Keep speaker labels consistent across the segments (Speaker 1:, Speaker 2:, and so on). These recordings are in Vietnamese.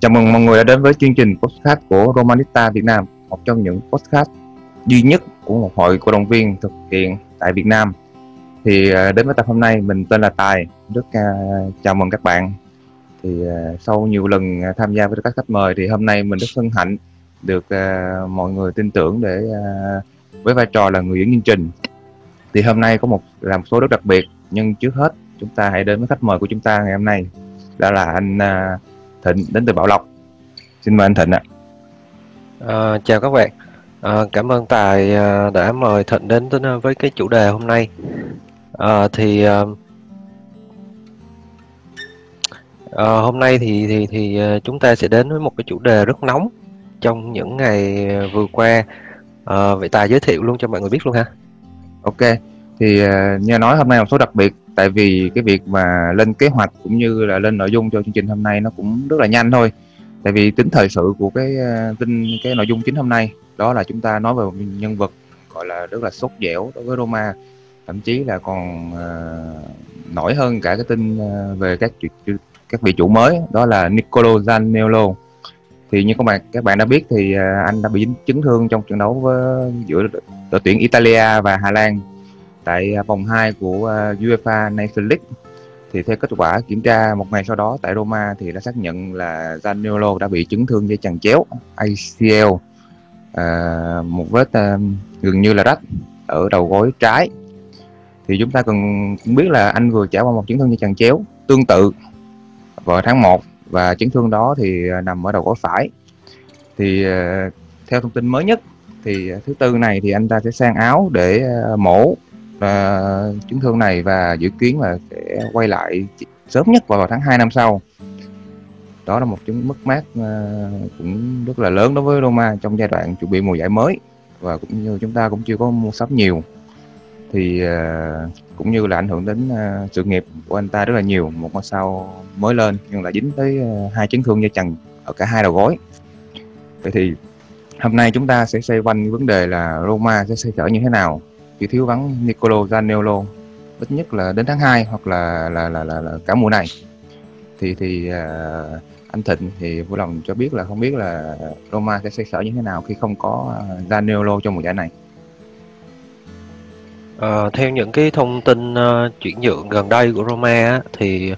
Speaker 1: Chào mừng mọi người đã đến với chương trình podcast của Romanista Việt Nam, một trong những podcast duy nhất của một hội cổ động viên thực hiện tại Việt Nam. Thì à, đến với tập hôm nay mình tên là Tài, rất uh, chào mừng các bạn. Thì uh, sau nhiều lần tham gia với các khách mời thì hôm nay mình rất hân hạnh được uh, mọi người tin tưởng để uh, với vai trò là người dẫn chương trình. Thì hôm nay có một làm số rất đặc biệt, nhưng trước hết chúng ta hãy đến với khách mời của chúng ta ngày hôm nay đó là anh uh, Thịnh đến từ Bảo Lộc. Xin mời anh Thịnh ạ.
Speaker 2: À, chào các bạn. À, cảm ơn Tài à, đã mời Thịnh đến với cái chủ đề hôm nay. À, thì à, à, hôm nay thì thì thì chúng ta sẽ đến với một cái chủ đề rất nóng trong những ngày vừa qua. À, vậy Tài giới thiệu luôn cho mọi người biết luôn ha.
Speaker 1: Ok. Thì uh, như nói hôm nay một số đặc biệt tại vì cái việc mà lên kế hoạch cũng như là lên nội dung cho chương trình hôm nay nó cũng rất là nhanh thôi. Tại vì tính thời sự của cái ờ, tin cái nội dung chính hôm nay đó là chúng ta nói về một nhân vật gọi là rất là sốt dẻo đối với Roma. Thậm chí là còn uh, nổi hơn cả cái tin uh, về các các vị chủ mới đó là Nicolo Zaniolo. Thì như các bạn các bạn đã biết thì uh, anh đã bị dính chấn thương trong trận đấu với giữa đội tuyển Italia và Hà Lan tại à, vòng 2 của à, UEFA Nations League. Thì theo kết quả kiểm tra một ngày sau đó tại Roma thì đã xác nhận là Zaniolo đã bị chấn thương dây chằng chéo ACL à, một vết à, gần như là rách ở đầu gối trái. Thì chúng ta cần cũng biết là anh vừa trải qua một chấn thương dây chằng chéo tương tự vào tháng 1 và chấn thương đó thì à, nằm ở đầu gối phải. Thì theo thông tin mới nhất thì thứ tư này thì anh ta sẽ sang áo để mổ uh, chấn thương này và dự kiến là sẽ quay lại sớm nhất vào tháng 2 năm sau. Đó là một chứng mất mát à, cũng rất là lớn đối với Roma trong giai đoạn chuẩn bị mùa giải mới và cũng như chúng ta cũng chưa có mua sắm nhiều. Thì à, cũng như là ảnh hưởng đến sự nghiệp của anh ta rất là nhiều một ngôi sao mới lên nhưng lại dính tới hai chấn thương dây chằng ở cả hai đầu gối. Vậy thì hôm nay chúng ta sẽ xoay quanh vấn đề là Roma sẽ xoay sở như thế nào chỉ thiếu vắng Nicolo Zaniolo ít nhất là đến tháng 2 hoặc là là là là, là cả mùa này thì thì uh, anh Thịnh thì vui lòng cho biết là không biết là Roma sẽ xoay sở như thế nào khi không có à, Zaniolo trong mùa giải này.
Speaker 2: Uh, theo những cái thông tin uh, chuyển nhượng gần đây của Roma á, thì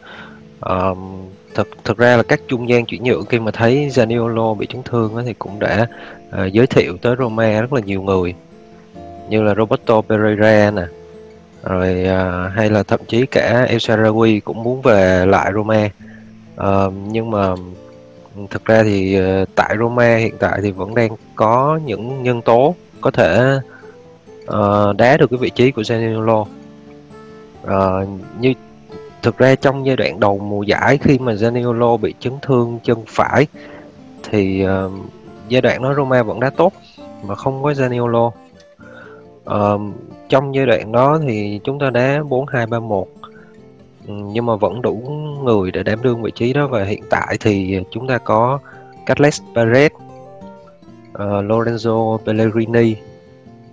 Speaker 2: uh, thực thực ra là các trung gian chuyển nhượng khi mà thấy Zaniolo bị chấn thương á, thì cũng đã uh, giới thiệu tới Roma rất là nhiều người như là Roberto Pereira nè. Rồi uh, hay là thậm chí cả El Sharawi cũng muốn về lại Roma. Uh, nhưng mà ừ, thực ra thì uh, tại Roma hiện tại thì vẫn đang có những nhân tố có thể uh, đá được cái vị trí của Zaniolo. Uh, như thực ra trong giai đoạn đầu mùa giải khi mà Zaniolo bị chấn thương chân phải thì uh, giai đoạn đó Roma vẫn đá tốt mà không có Zaniolo. Ờ, trong giai đoạn đó thì chúng ta đá 4-2-3-1 ừ, nhưng mà vẫn đủ người để đảm đương vị trí đó và hiện tại thì chúng ta có Carles Perez, uh, Lorenzo Pellegrini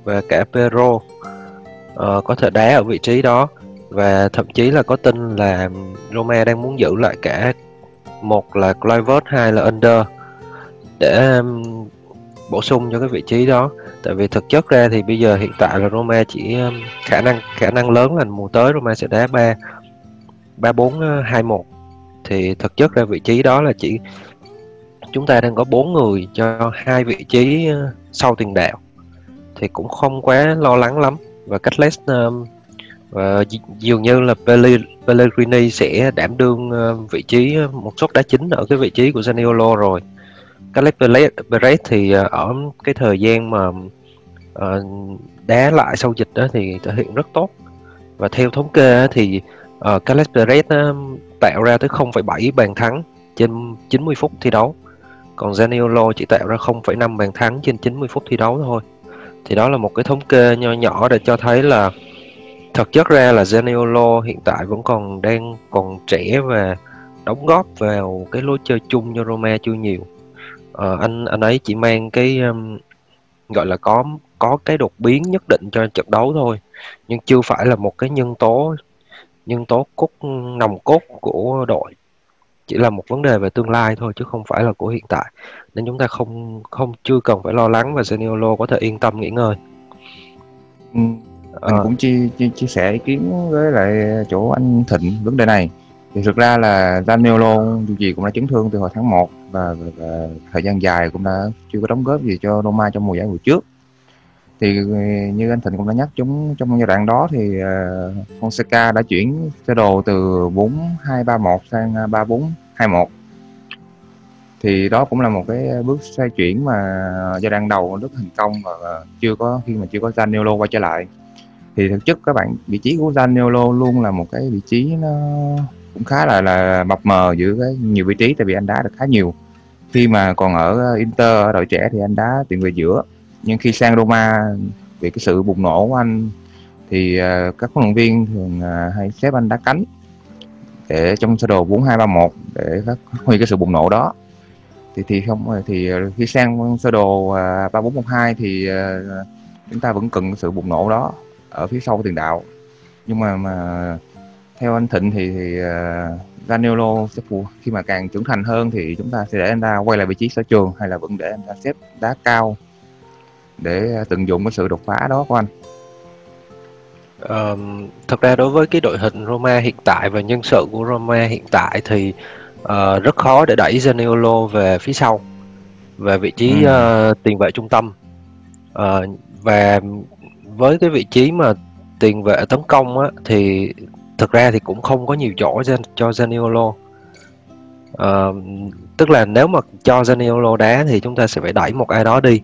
Speaker 2: và cả Pedro uh, có thể đá ở vị trí đó. Và thậm chí là có tin là Roma đang muốn giữ lại cả một là Clivert hai là Under để um, bổ sung cho cái vị trí đó tại vì thực chất ra thì bây giờ hiện tại là Roma chỉ um, khả năng khả năng lớn là mùa tới Roma sẽ đá ba ba bốn uh, hai một. Thì thực chất ra vị trí đó là chỉ chúng ta đang có bốn người cho hai vị trí uh, sau tiền đạo. Thì cũng không quá lo lắng lắm. Và cách less um, và dường như là Pellegrini sẽ đảm đương um, vị trí uh, một suất đá chính ở cái vị trí của Zaniolo rồi. Caleb Perez thì ờ, ở cái thời gian mà uh, đá lại sau dịch đó thì thể hiện rất tốt. Và theo thống kê thì uh, Caleb Perez tạo ra tới 0,7 bàn thắng trên 90 phút thi đấu. Còn Zaniolo chỉ tạo ra 0,5 bàn thắng trên 90 phút thi đấu thôi. Thì đó là một cái thống kê nho nhỏ để cho thấy là thật chất ra là Zaniolo hiện tại vẫn còn đang còn trẻ và đóng góp vào cái lối chơi chung cho Roma chưa nhiều uh, anh anh ấy chỉ mang cái um, gọi là có có cái đột biến nhất định cho trận đấu thôi nhưng chưa phải là một cái nhân tố nhân tố cốt nòng cốt của đội chỉ là một vấn đề về tương lai thôi chứ không phải là của hiện tại nên chúng ta không không chưa cần phải lo lắng và Zaniolo có thể yên tâm nghỉ ngơi.
Speaker 1: Ừ, mình à. cũng chia, chia chia sẻ ý kiến với lại chỗ anh Thịnh vấn đề này thì thực ra là Danilo dù gì cũng đã chấn thương từ hồi tháng 1 và, và, và thời gian dài cũng đã chưa có đóng góp gì cho Roma trong mùa giải vừa trước. Thì như anh Thịnh cũng đã nhắc chúng trong giai đoạn đó thì uh, Fonseca đã chuyển sơ đồ từ 4231 sang 3421 thì đó cũng là một cái bước xoay chuyển mà giai đoạn đầu rất thành công và chưa có khi mà chưa có Zaniolo quay trở lại. Thì thực chất các bạn vị trí của Zaniolo luôn là một cái vị trí nó cũng khá là là mập mờ giữa cái nhiều vị trí tại vì anh đá được khá nhiều. Khi mà còn ở ờ, Inter ở đội trẻ thì anh đá tiền về giữa. Nhưng khi sang Roma vì cái sự bùng nổ của anh thì uh, các huấn luyện viên thường uh, hay xếp anh đá cánh để trong sơ đồ 4231 để phát huy cái sự bùng nổ đó. Thì thì không thì khi sang sơ đồ uh, 3412 thì uh, chúng ta vẫn cần sự bùng nổ đó ở phía sau tiền đạo. Nhưng mà mà theo anh Thịnh thì thì uh, Daniolo sẽ phù khi mà càng trưởng thành hơn thì chúng ta sẽ để anh ta quay lại vị trí sở trường hay là vẫn để anh ta xếp đá cao để tận dụng cái sự đột phá đó của anh
Speaker 2: Um, thật ra đối với cái đội hình Roma hiện tại và nhân sự của Roma hiện tại thì uh, rất khó để đẩy Zaniolo về phía sau về vị trí ừ. uh, tiền vệ trung tâm uh, và với cái vị trí mà tiền vệ tấn công á, thì thực ra thì cũng không có nhiều chỗ cho Zaniolo. Uh, tức là nếu mà cho Zaniolo đá thì chúng ta sẽ phải đẩy một ai đó đi.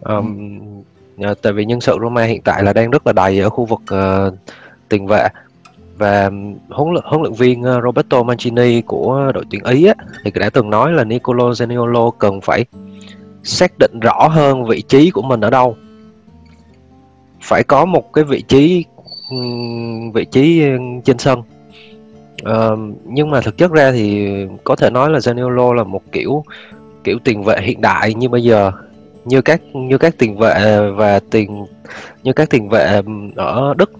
Speaker 2: Um, ừ. tại vì nhân sự Roma hiện tại là đang rất là đầy ở khu vực uh, tiền vệ. Và huấn luyện huấn luyện viên ờ, Roberto Mancini của đội tuyển Ý á, thì đã từng nói là Nicolo Zaniolo cần phải xác định rõ hơn vị trí của mình ở đâu. Phải có một cái vị trí vị trí ờ, trên sân. Uh, nhưng mà thực chất ra thì có thể nói là Zaniolo là một kiểu kiểu tiền vệ hiện đại như bây giờ như các như các tiền vệ ờ, và tiền như các tiền vệ ở Đức.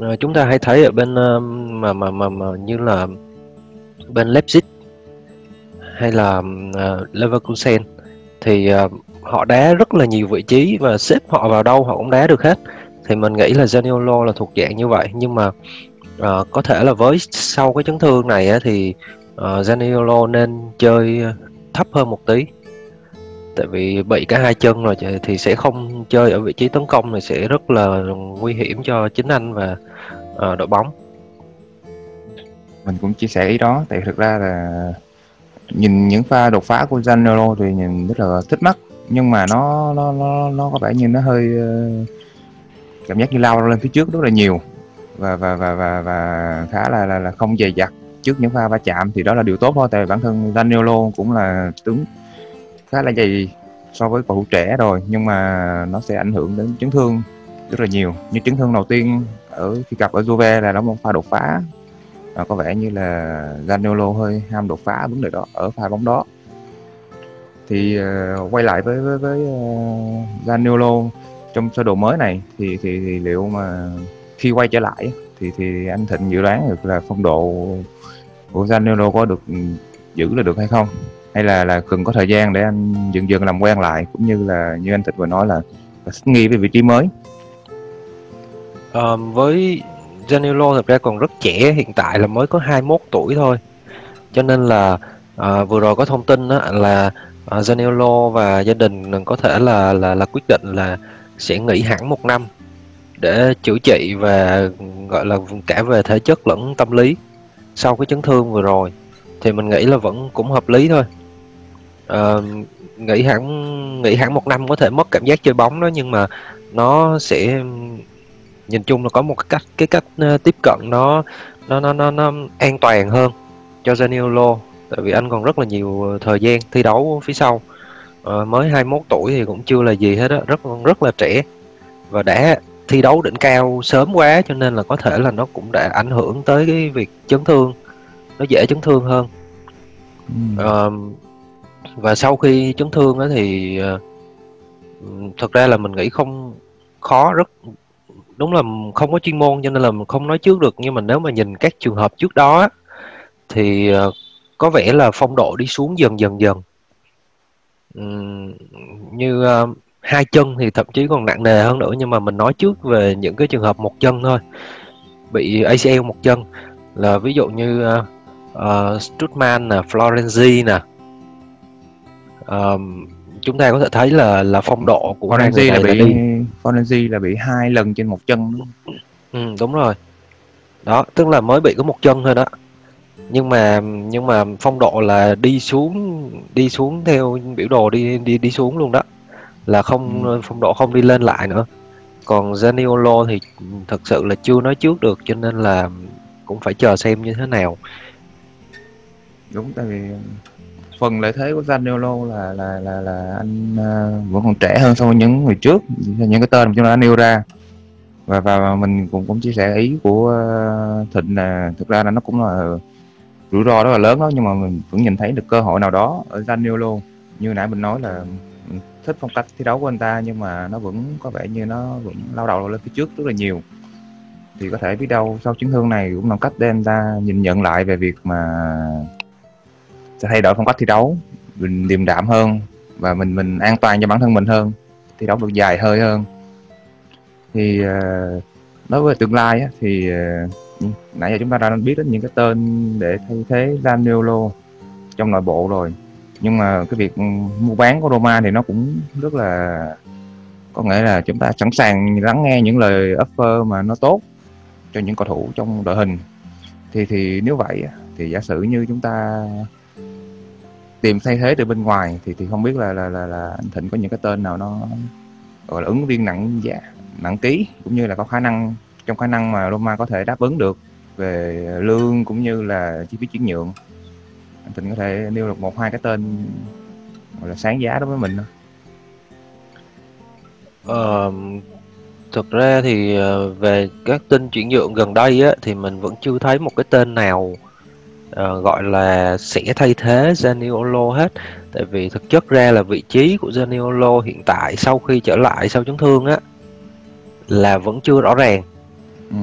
Speaker 2: Uh, chúng ta hay thấy ở bên uh, mà, mà mà mà như là bên Leipzig hay là uh, Leverkusen thì uh, họ đá rất là nhiều vị trí và xếp họ vào đâu họ cũng đá được hết thì mình nghĩ là Zaniolo là thuộc dạng như vậy. Nhưng mà uh, có thể là với sau cái chấn thương này á, thì ờ, uh, Zaniolo nên chơi thấp hơn một tí. Tại vì bị cả hai chân rồi thì sẽ không chơi ở vị trí tấn công này sẽ rất là nguy hiểm cho chính anh và uh, đội bóng.
Speaker 1: Mình cũng chia sẻ ý đó tại thực ra là nhìn những pha đột phá của Zaniolo thì nhìn rất là thích mắt. Nhưng mà nó nó nó nó có vẻ như nó hơi uh, cảm giác như lao lên phía trước rất là nhiều. Và và và và, và khá là, là là không dày dặt trước những pha va chạm thì đó là điều tốt thôi tại vì bản thân Danilo cũng là tướng khá là dày so với cầu thủ trẻ rồi nhưng mà nó sẽ ảnh hưởng đến chấn thương rất là nhiều. Như chấn thương đầu tiên ở khi gặp ở Juve là nó một pha đột phá. Và có vẻ như là Zaniolo hơi ham đột phá vấn đề đó ở pha bóng đó. Thì uh, quay lại với với với ờ, uh, Zaniolo trong sơ đồ mới này thì thì, thì liệu mà khi quay trở lại thì thì anh Thịnh dự đoán được là phong độ của Zanello có được ừ, giữ là được hay không? Hay là là cần có thời gian để anh dần dần làm quen lại cũng như là như anh Thịnh vừa nói là thích nghi với vị trí mới?
Speaker 2: À, với Zanello thật ra còn rất trẻ hiện tại là mới có 21 tuổi thôi. Cho nên là à, vừa rồi có thông tin đó là à, và gia đình có thể là là là quyết định là sẽ nghỉ hẳn một năm để chữa trị và gọi là cả về thể chất lẫn tâm lý sau cái chấn thương vừa rồi. Thì mình nghĩ là vẫn cũng hợp lý thôi. À, nghỉ hẳn nghỉ hẳn một năm có thể mất cảm giác chơi bóng đó nhưng mà nó sẽ nhìn chung là có một cái cách cái cách uh, tiếp cận nó nó nó nó nó an toàn hơn cho Zaniolo. Tại vì anh còn rất là nhiều ờ, thời gian thi đấu phía sau uh, mới 21 tuổi thì cũng chưa là gì hết á rất rất là trẻ. Và đã thi đấu đỉnh cao sớm quá cho nên là có thể là nó cũng đã ảnh hưởng tới cái việc chấn thương nó dễ chấn thương hơn. Ừ. uh, và sau khi chấn thương á thì uh, thật ra là mình nghĩ không khó rất đúng là không có chuyên môn cho nên là mình không nói trước được. Nhưng mà nếu mà nhìn các trường hợp trước đó thì uh, có vẻ là phong độ đi xuống dần dần dần Ừm, như uh, hai chân thì thậm chí còn nặng nề hơn nữa nhưng mà mình nói trước về những cái trường hợp một chân thôi. Bị ACL một chân là ví dụ như uh, uh, Strutman nè, Florenzi nè. Um, chúng ta có thể thấy là là phong độ của
Speaker 1: hai người này là bị Florenzi là bị hai lần trên một chân đúng
Speaker 2: Ừ, đúng rồi. Đó tức là mới bị có một chân thôi đó nhưng mà nhưng mà phong độ là đi xuống đi xuống theo biểu đồ đi đi đi xuống luôn đó. Là không ừ. phong độ không đi lên lại nữa. Còn Zaniolo thì thật sự là chưa nói trước được cho nên là cũng phải chờ xem như thế nào.
Speaker 1: Đúng tại vì phần lợi thế của Zaniolo là là là là anh uh, vẫn còn trẻ hơn so với những người trước những cái tên mà chúng ta đã nêu ra. Và và mình cũng cũng chia sẻ ý của uh, Thịnh là thực ra là nó cũng là rủi ro rất là lớn đó nhưng mà mình vẫn nhìn thấy được cơ hội nào đó ở Zaniolo như nãy mình nói là mình thích phong cách thi đấu của anh ta nhưng mà nó vẫn có vẻ như nó vẫn lao đầu lên phía trước rất là nhiều. Thì có thể biết đâu sau chấn thương này cũng là cách để anh ta nhìn nhận lại về việc mà sẽ thay đổi phong cách thi đấu mình điềm đạm hơn và mình mình an toàn cho bản thân mình hơn thi đấu được dài hơi hơn. Thì uh, đối với tương lai á, thì uh, nãy giờ chúng ta đã biết đến những cái tên để thay thế Zaniolo trong nội bộ rồi. Nhưng mà cái việc mua bán của Roma thì nó cũng rất là có nghĩa là chúng ta sẵn sàng lắng nghe những lời offer mà nó tốt cho những cầu thủ trong đội hình. Thì thì nếu vậy thì giả sử như chúng ta tìm thay thế từ bên ngoài thì thì không biết là là là, là anh Thịnh có những cái tên nào nó gọi là ứng viên nặng giá nặng ký cũng như là có khả năng trong khả năng mà Roma có thể đáp ứng được về lương cũng như là chi phí chuyển nhượng. Anh Thịnh có thể nêu được một hai cái tên gọi là sáng giá đối với mình không?
Speaker 2: Ờ, thực ra thì ờ, về các tin chuyển nhượng gần đây á, thì mình vẫn chưa thấy một cái tên nào uh, gọi là sẽ thay thế Zaniolo hết. Tại vì thực chất ra là vị trí của Zaniolo hiện tại sau khi trở lại sau chấn thương á là vẫn chưa rõ ràng ừ.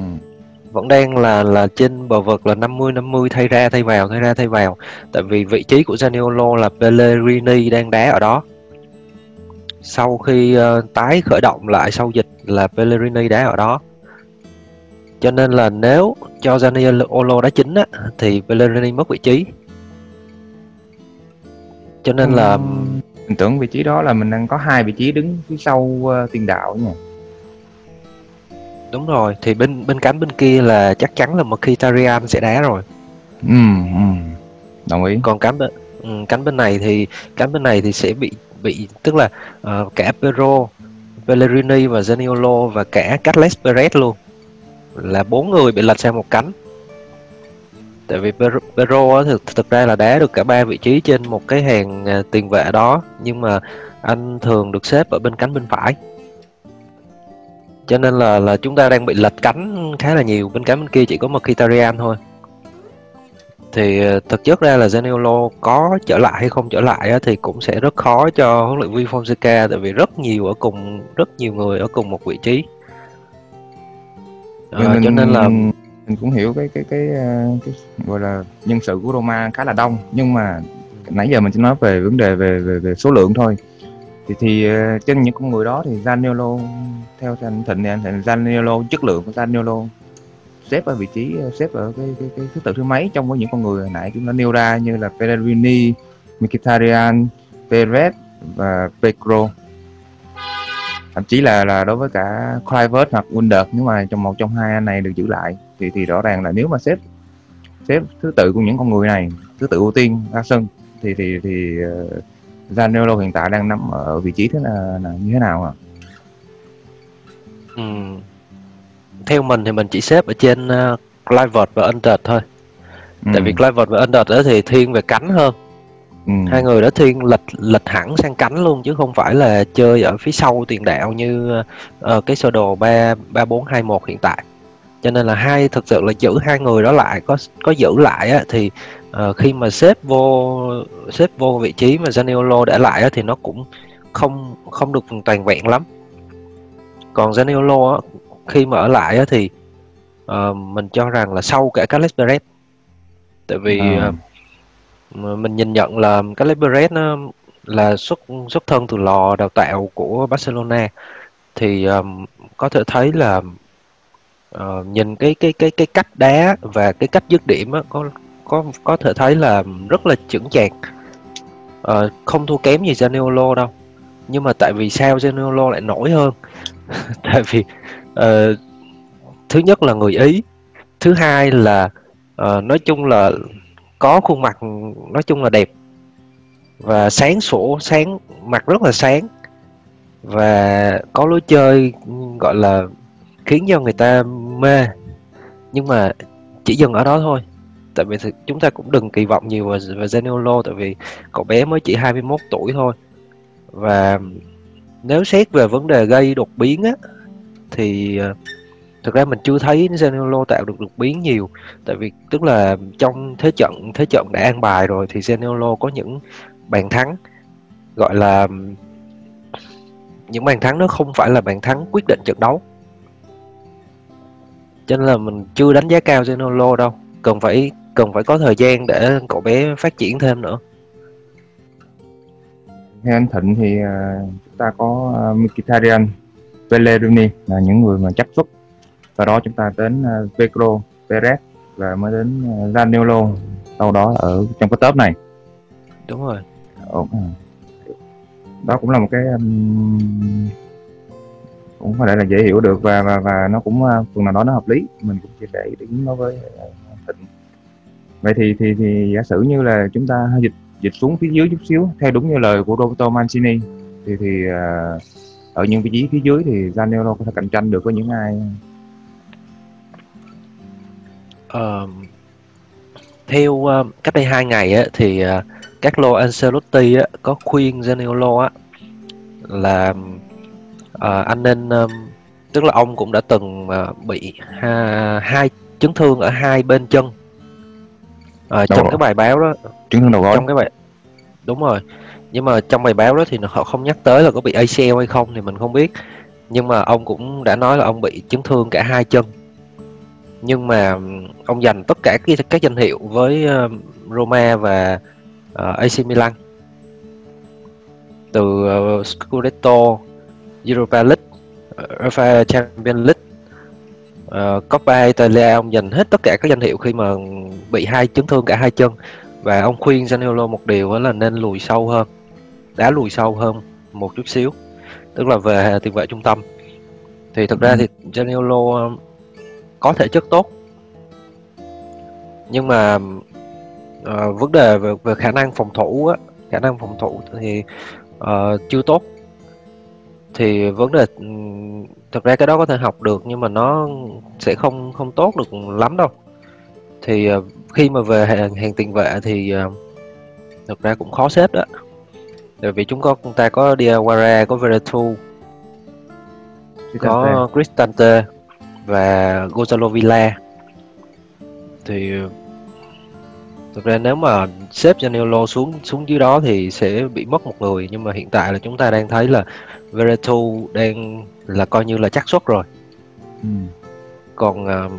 Speaker 2: vẫn đang là là trên bờ vực là 50 50 thay ra thay vào thay ra thay vào. Tại vì vị trí của Zaniolo là Pellegrini đang đá ở đó. Sau khi uh, tái khởi động lại sau dịch là Pellegrini đá ở đó. Cho nên là nếu cho Zaniolo đá chính á thì Pellegrini mất vị trí. Cho nên là
Speaker 1: mình tưởng vị trí đó là mình đang có hai vị trí đứng phía sau uh, tiền đạo nha
Speaker 2: đúng rồi thì bên bên cánh bên kia là chắc chắn là Mkhitaryan sẽ đá rồi.
Speaker 1: Ừ, ừ. đồng ý.
Speaker 2: Còn cánh bên ừ, cánh bên này thì cánh bên này thì sẽ bị bị tức là uh, cả Pedro Pellegrini và Zaniolo và cả Carles Perez luôn. Là bốn người bị lệch sang một cánh. Tại vì Pedro thực thực ra là đá được cả ba vị trí trên một cái hàng uh, tiền vệ đó. Nhưng mà anh thường được xếp ở bên cánh bên phải cho nên là là chúng ta đang bị lệch cánh khá là nhiều. Bên cánh bên kia chỉ có Mkhitaryan thôi. Thì ờ, thực chất ra là Zaniolo có trở lại hay không trở lại á, thì cũng sẽ rất khó cho huấn luyện viên Fonseca tại vì rất nhiều ở cùng rất nhiều người ở cùng một vị trí.
Speaker 1: À, mình, cho nên là mình cũng hiểu cái cái cái, ờ, cái, cái gọi là nhân sự của Roma khá là đông. Nhưng mà nãy giờ mình chỉ nói về vấn đề về về, về số lượng thôi thì thì ờ, trên những con người đó thì Zaniolo theo anh Thịnh thì anh Thịnh Zaniolo chất lượng của Zaniolo xếp ở vị trí ờ, xếp ở cái cái, cái thứ tự thứ mấy trong với những con người hồi nãy chúng ta nêu ra như là Pellegrini, Mkhitaryan, Perez và Pedro. Thậm chí là là đối với cả Kluivert hoặc Wunder nếu mà trong một trong hai anh này được giữ lại thì thì rõ ràng là nếu mà xếp xếp thứ tự của những con người này thứ tự ưu tiên ra sân thì thì thì uh, Zaniolo hiện tại đang nằm ở vị trí thế là, là như thế nào ạ?
Speaker 2: Ừ. Theo mình thì mình chỉ xếp ở trên uh, Clivert và Under thôi. Ừ. Tại vì Clivert và Under đó thì thiên về cánh hơn. Ừ. Hai người đó thiên lệch lệch hẳn sang cánh luôn chứ không phải là chơi ở phía sau tiền đạo như uh, cái sơ đồ ba ba bốn hai một hiện tại. Cho nên là hai thực sự là giữ hai người đó lại có có giữ lại á, thì uh, khi mà xếp vô xếp vô vị trí mà Zaniolo để lại á, thì nó cũng không không được toàn vẹn lắm. Còn Zaniolo á, khi mà ở lại á, thì uh, mình cho rằng là sau cả Carles Perez tại vì uh, mình nhìn nhận là cái Perez nó là xuất xuất thân từ lò đào tạo của Barcelona. Thì um, có thể thấy là uh, nhìn cái cái cái cái cách đá và cái cách dứt điểm á, có có có thể thấy là rất là chững chạc. Uh, không thua kém gì Zaniolo đâu. Nhưng mà tại vì sao Zaniolo lại nổi hơn? Tại vì uh, thứ nhất là người ý. Thứ hai là uh, nói chung là có khuôn mặt nói chung là đẹp. Và sáng sủa sáng mặt rất là sáng. Và có lối chơi gọi là khiến cho người ta mê. Nhưng mà chỉ dừng ở đó thôi tại vì chúng ta cũng đừng kỳ vọng nhiều vào, vào Zaniolo tại vì cậu bé mới chỉ 21 tuổi thôi. Và nếu xét về vấn đề gây đột biến á thì ờ, thực ra mình chưa thấy Zaniolo tạo được đột biến nhiều. Tại vì tức là trong thế trận thế trận đã an bài rồi thì Zaniolo có những bàn thắng gọi là những bàn thắng nó không phải là bàn thắng quyết định trận đấu. Cho nên là mình chưa đánh giá cao Zaniolo đâu cần phải cần phải có thời gian để cậu bé phát triển thêm nữa.
Speaker 1: Theo anh Thịnh thì uh, chúng ta có uh, Mkhitaryan, Pellegrini là những người mà chấp xuất. Sau đó chúng ta đến uh, Pedro Perez và mới đến uh, Zaniolo sau đó ở trong cái top này.
Speaker 2: Đúng rồi.
Speaker 1: Ồ, đó cũng là một cái um, cũng có thể là dễ hiểu được và và, và nó cũng uh, phần nào đó nó hợp lý. Mình cũng chia sẻ ý kiến nó với uh, Thịnh vậy thì thì thì giả sử như là chúng ta dịch dịch xuống phía dưới chút xíu theo đúng như lời của Roberto Mancini thì thì uh, ở những vị trí phía dưới thì Zaniolo có thể cạnh tranh được với những ai?
Speaker 2: Uh, theo uh, cách đây hai ngày á, thì à, uh, Carlo Ancelotti á, có khuyên Zaniolo á, là uh, anh nên um, tức là ông cũng đã từng uh, bị ha, hai chấn thương ở hai bên chân uh, trong cái bài báo đó
Speaker 1: chấn thương đầu gối
Speaker 2: trong cái bài đúng rồi. Nhưng mà trong bài báo đó thì họ không nhắc tới là có bị ACL hay không thì mình không biết. Nhưng mà ông cũng đã nói là ông bị chấn thương cả hai chân. Nhưng mà ông giành tất cả các, các danh hiệu với uh, Roma và uh, AC Milan. Từ uh, Scudetto, Europa League, UEFA Champions League, uh, Coppa Italia ông giành hết tất cả các danh hiệu khi mà bị hai chấn thương cả hai chân và ông khuyên Zaniolo một điều là nên lùi sâu hơn, đá lùi sâu hơn một chút xíu, tức là về tiền vệ trung tâm. Thì thực ra ừ. thì Zaniolo có thể chất tốt nhưng mà uh, vấn đề về, về khả năng phòng thủ á khả năng phòng thủ thì uh, chưa tốt thì vấn đề thực ra cái đó có thể học được nhưng mà nó sẽ không không tốt được lắm đâu. Thì uh, khi mà về hàng, hàng tiền vệ thì uh, thực ra cũng khó xếp đó. Bởi vì chúng có ta có Diawara có Veretu có Cristante. Và Gonzalo Villa. Thì thực ra nếu mà xếp Zaniolo xuống xuống dưới đó thì sẽ bị mất một người nhưng mà hiện tại là chúng ta đang thấy là Veretu đang là coi như là chắc suất rồi. Ừ. còn uh,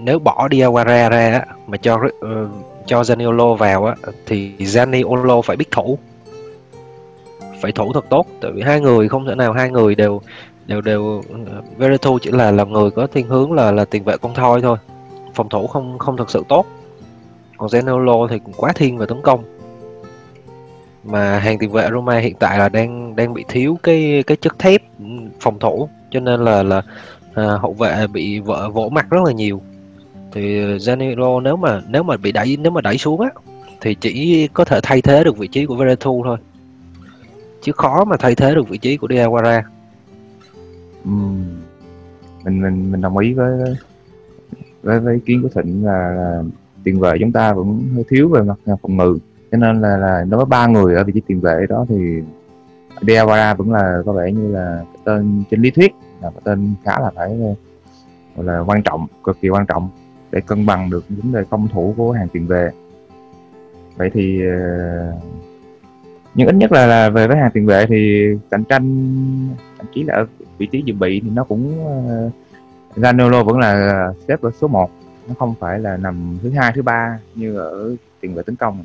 Speaker 2: nếu bỏ Diawara ra mà cho uh, cho Zaniolo vào á thì Zaniolo phải biết thủ. Phải thủ thật tốt tại vì hai người không thể nào hai người đều đều đều Veretu chỉ là là người có thiên hướng là là tiền vệ con thoi thôi. Phòng thủ không không thực sự tốt còn Zaniolo thì cũng quá thiên về tấn công. Mà hàng tiền vệ Roma hiện tại là đang đang bị thiếu cái cái chất thép phòng thủ. Cho nên là là à, hậu vệ bị vỡ vỗ mặt rất là nhiều. Thì Zaniolo nếu mà nếu mà bị đẩy nếu mà đẩy xuống á thì chỉ có thể thay thế được vị trí của Veretu thôi. Chứ khó mà thay thế được vị trí của Diawara
Speaker 1: mình mình mình đồng ý với với với ý kiến của Thịnh là, là tiền vệ chúng ta vẫn hơi thiếu về mặt à, phòng ngự. Cho nên là là đối với ba người ở vị trí tiền vệ đó thì Diawara vẫn là có vẻ như là cái tên trên lý thuyết là cái tên khá là phải à, gọi là quan trọng cực kỳ quan trọng để cân bằng được vấn đề công thủ của hàng tiền vệ. Vậy thì à, nhưng ít nhất là, là về với hàng tiền vệ thì cạnh tranh thậm chí là ở vị trí dự bị thì nó cũng Zanolo vẫn là xếp ở số 1 nó không phải là nằm thứ hai thứ ba như ở tiền vệ tấn công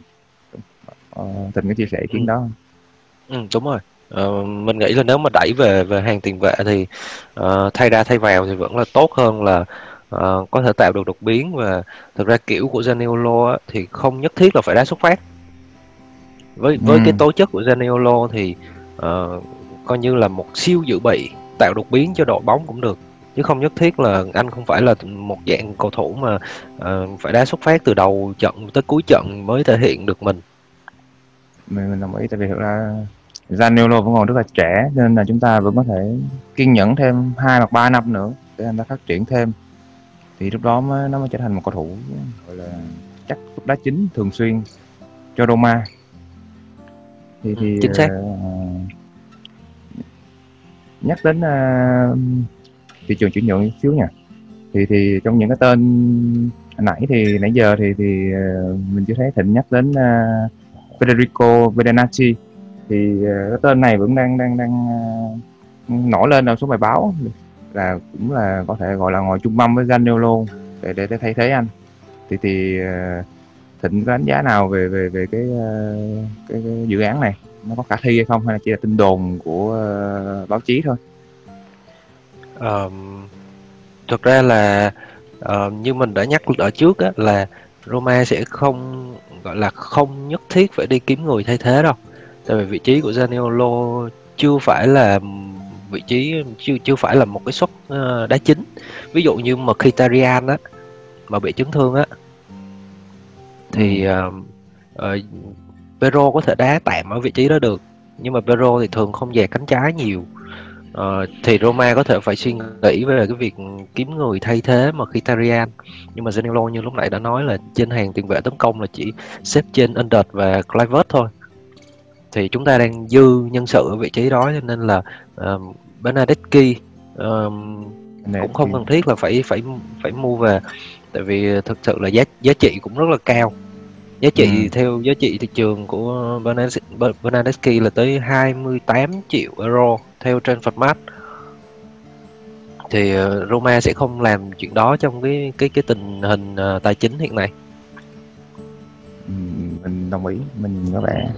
Speaker 1: ờ, Thịnh có chia sẻ ý kiến
Speaker 2: Ừ.
Speaker 1: đó
Speaker 2: Ừ, đúng rồi. Ờ, mình nghĩ là nếu mà đẩy về về hàng tiền vệ thì ờ, thay ra thay vào thì vẫn là tốt hơn là ờ, có thể tạo được đột biến và thực ra kiểu của Zaniolo thì không nhất thiết là phải đá xuất phát. Với với cái
Speaker 1: ừ.
Speaker 2: tố chất của Zaniolo thì ờ, coi như là một siêu dự bị tạo đột biến cho đội bóng cũng được chứ không nhất thiết là anh không phải là một dạng cầu thủ mà ờ, phải đá xuất phát từ đầu trận tới cuối trận mới thể hiện được mình.
Speaker 1: mình, mình đồng ý tại vì thực ra Zaniolo vẫn còn rất là trẻ nên là chúng ta vẫn có thể kiên nhẫn thêm hai hoặc ba năm nữa để anh ta phát triển thêm thì lúc đó mới nó mới trở thành một cầu thủ gọi là chắc đá chính thường xuyên cho Roma thì
Speaker 2: Ừ,
Speaker 1: thì
Speaker 2: chính xác.
Speaker 1: ờ, nhắc đến ờ, thị trường chuyển nhượng xíu nha. Thì thì trong những cái tên nãy thì nãy giờ thì thì ờ, mình chưa thấy thịnh nhắc đến uh, Federico Vedanacci thì uh, cái tên này vẫn đang đang đang uh, nổi lên ở số bài báo. Là cũng là có thể gọi là ngồi chung mâm với Zaniolo để để, để thay thế anh. Thì thì uh, thịnh có đánh giá nào về về về cái, uh, cái, cái dự án này? Nó có khả thi hay không hay là chỉ là tin đồn của uh, báo chí thôi?
Speaker 2: Ờm, thực ra là ờ, như mình đã nhắc ở trước á, là Roma sẽ không gọi là không nhất thiết phải đi kiếm người thay thế đâu. Tại vì vị trí của Zaniolo chưa phải là vị trí chưa chưa phải là một cái suất ờ, đá chính. Ví dụ như mà Mkhitaryan á mà bị chấn thương á thì ờ, ờ, Pedro có thể đá tạm ở vị trí đó được nhưng mà Pedro thì thường không về cánh trái nhiều Ờ, thì Roma có thể phải suy nghĩ về cái việc kiếm người thay thế mà Mkhitaryan. Nhưng mà Zaniolo như lúc nãy đã nói là trên hàng tiền vệ tấn công là chỉ xếp trên Under và Kluivert thôi. Thì chúng ta đang dư nhân sự ở vị trí đó cho nên là uh, Bernardeschi um, cũng không cần thiết là phải phải phải mua về. Tại vì thực sự là giá giá trị cũng rất là cao. Giá trị
Speaker 1: Ừ.
Speaker 2: theo giá trị thị trường của Bernardes- Ber- Bernardeschi là tới 28 triệu euro theo trên phật mát thì ờ, Roma sẽ không làm chuyện đó trong cái cái cái tình hình ờ, tài chính hiện nay.
Speaker 1: Ừ, mình đồng ý mình có vẻ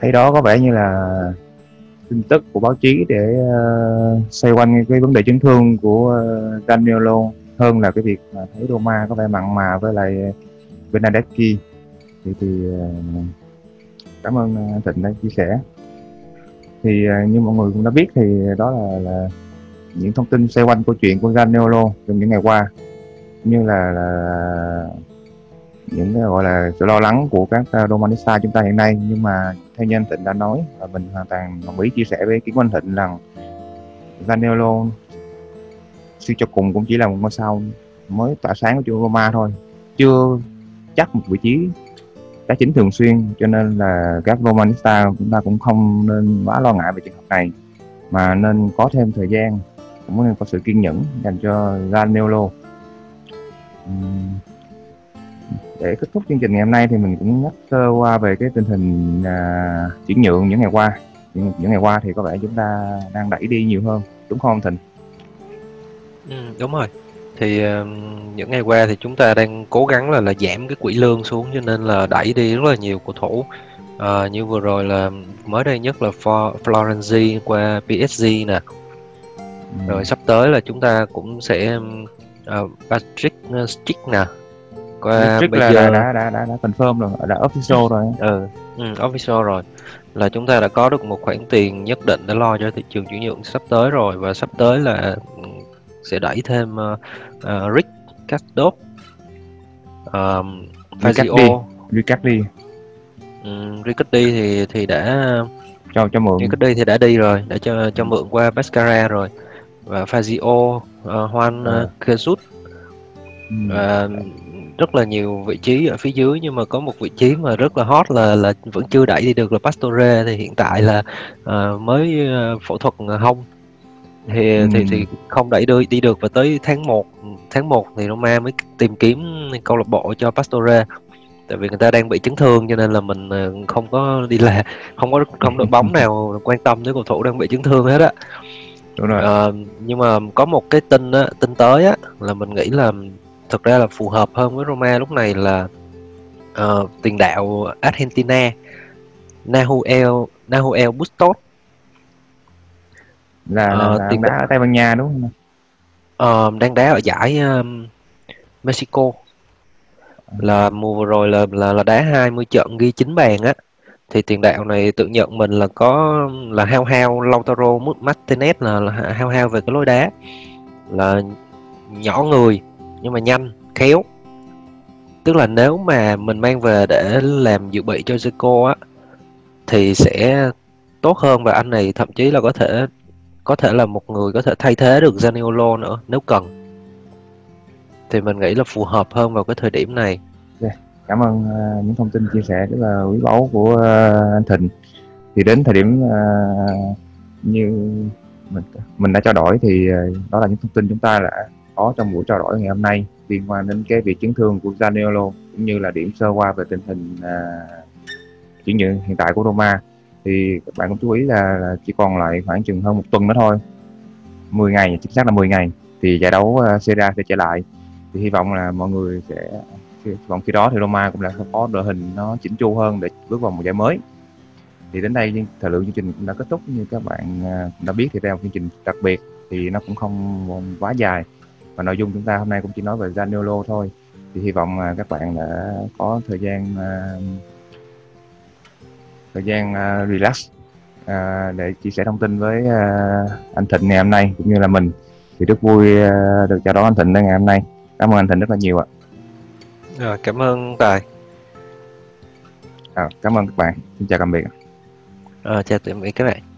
Speaker 1: thấy đó có vẻ như là tin tức của báo chí để uh, xoay quanh cái vấn đề chấn thương của uh, Danielo hơn là cái việc mà thấy Roma có vẻ mặn mà với lại Bernardeschi thì thì uh, cảm ơn ờ, Thịnh đã chia sẻ thì à, như mọi người cũng đã biết thì đó là, là những thông tin xoay quanh câu chuyện của Zaniolo trong những ngày qua như là, là những cái gọi là sự lo lắng của các à, Romanista chúng ta hiện nay. Nhưng mà theo như anh Thịnh đã nói và mình hoàn toàn đồng ý chia sẻ với kiến của anh Thịnh rằng Zaniolo suy cho cùng cũng chỉ là một ngôi sao mới tỏa sáng của chu Roma thôi chưa chắc một vị trí đá chính thường xuyên cho nên là các Romanista chúng ta cũng không nên quá lo ngại về trường hợp này mà nên có thêm thời gian cũng nên có sự kiên nhẫn dành cho Zaniolo để kết thúc chương trình ngày hôm nay thì mình cũng nhắc sơ qua về cái tình hình à, chuyển nhượng những ngày qua những, những ngày qua thì có vẻ chúng ta đang đẩy đi nhiều hơn đúng không Thịnh?
Speaker 2: Ừ, đúng rồi. Thì ờm, những ngày qua thì chúng ta đang cố gắng là là giảm cái quỹ lương xuống cho nên là đẩy đi rất là nhiều cầu thủ. Ờ, như vừa rồi là mới đây nhất là Flo- Florenzi qua PSG nè.
Speaker 1: Ừm,
Speaker 2: Rồi sắp tới là chúng ta cũng sẽ ờ, Patrick ờ, Schick nè. Qua
Speaker 1: Trick
Speaker 2: bây
Speaker 1: là,
Speaker 2: giờ
Speaker 1: là đã, đã đã đã confirm rồi đã official rồi
Speaker 2: ừ, ừ, official rồi là chúng ta đã có được một khoản tiền nhất định để lo cho thị trường chuyển nhượng sắp tới rồi và sắp tới là ừ, sẽ đẩy thêm uh, uh, Rick Castop um. Fazio.
Speaker 1: Ricardi
Speaker 2: um, Ricardi thì thì đã
Speaker 1: cho cho mượn.
Speaker 2: Ricardi thì đã đi rồi đã cho cho mượn qua Pescara rồi. Và Fazio uh, Juan
Speaker 1: Ờ.
Speaker 2: uh, Jesus. Và rất là nhiều vị trí ở phía dưới nhưng mà có một vị trí mà rất là hot là là vẫn chưa đẩy đi được là Pastore. Thì hiện tại là ờ, mới ờ, phẫu thuật hông thì thì
Speaker 1: Ừm.
Speaker 2: thì không đẩy đi đi được và tới tháng 1 tháng 1 thì Roma mới tìm kiếm câu lạc bộ cho Pastore. Tại vì người ta đang bị chấn thương cho nên là mình ờ, không có đi là không có không đội bóng nào quan tâm tới cầu thủ đang bị chấn thương hết á.
Speaker 1: Đúng rồi.
Speaker 2: Ờ, nhưng mà có một cái tin á, tin tới á là mình nghĩ là thực ra là phù hợp hơn với Roma lúc này là uh, tiền đạo Argentina Nahuel Nahuel Bustos
Speaker 1: là, là,
Speaker 2: Ờ,
Speaker 1: là
Speaker 2: tiền
Speaker 1: đá ở Tây Ban Nha đúng không?
Speaker 2: Ờ, đang đá ở giải um, Mexico. Là mùa vừa rồi là là là đá 20 trận ghi 9 bàn á. Thì tiền đạo này tự nhận mình là có là hao hao Lautaro Martinez là, là hao hao về cái lối đá. Là nhỏ người nhưng mà nhanh khéo. Tức là nếu mà mình mang về để làm dự bị cho Zico á thì sẽ tốt hơn và anh này thậm chí là có thể có thể là một người có thể thay thế được Zaniolo nữa nếu cần. Thì mình nghĩ là phù hợp hơn vào cái thời điểm này.
Speaker 1: Dạ, cảm ơn uh, những thông tin chia sẻ rất là quý báu của uh, anh Thịnh. Thì đến thời điểm uh, như mình mình đã trao đổi thì uh, đó là những thông tin chúng ta đã có trong buổi trao đổi ngày hôm nay liên quan đến cái việc chấn thương của Zaniolo cũng như là điểm sơ qua về tình hình uh, chuyển nhượng hiện tại của Roma thì các bạn cũng chú ý là, là chỉ còn lại khoảng chừng hơn một tuần nữa thôi. 10 ngày chính xác là 10 ngày. Thì giải đấu uh, Serie A sẽ trở lại. Thì hy vọng là mọi người sẽ còn khi đó thì Roma cũng đã có đội hình nó chỉnh chu hơn để bước vào một giải mới. Thì đến đây thời lượng chương trình cũng đã kết thúc. Như các bạn uh, đã biết thì đây là một chương trình đặc biệt thì nó cũng không quá dài. Và nội dung chúng ta hôm nay cũng chỉ nói về Zaniolo thôi. Thì hy vọng là các bạn đã có thời gian uh, thời gian uh, relax uh, để chia sẻ thông tin với uh, anh Thịnh ngày hôm nay cũng như là mình. Thì rất vui uh, được chào đón anh Thịnh ngày hôm nay. Cảm ơn anh Thịnh rất là nhiều ạ.
Speaker 2: Rồi cảm ơn tài.
Speaker 1: À, cảm ơn các bạn. Xin chào tạm biệt
Speaker 2: à, chào tạm biệt các bạn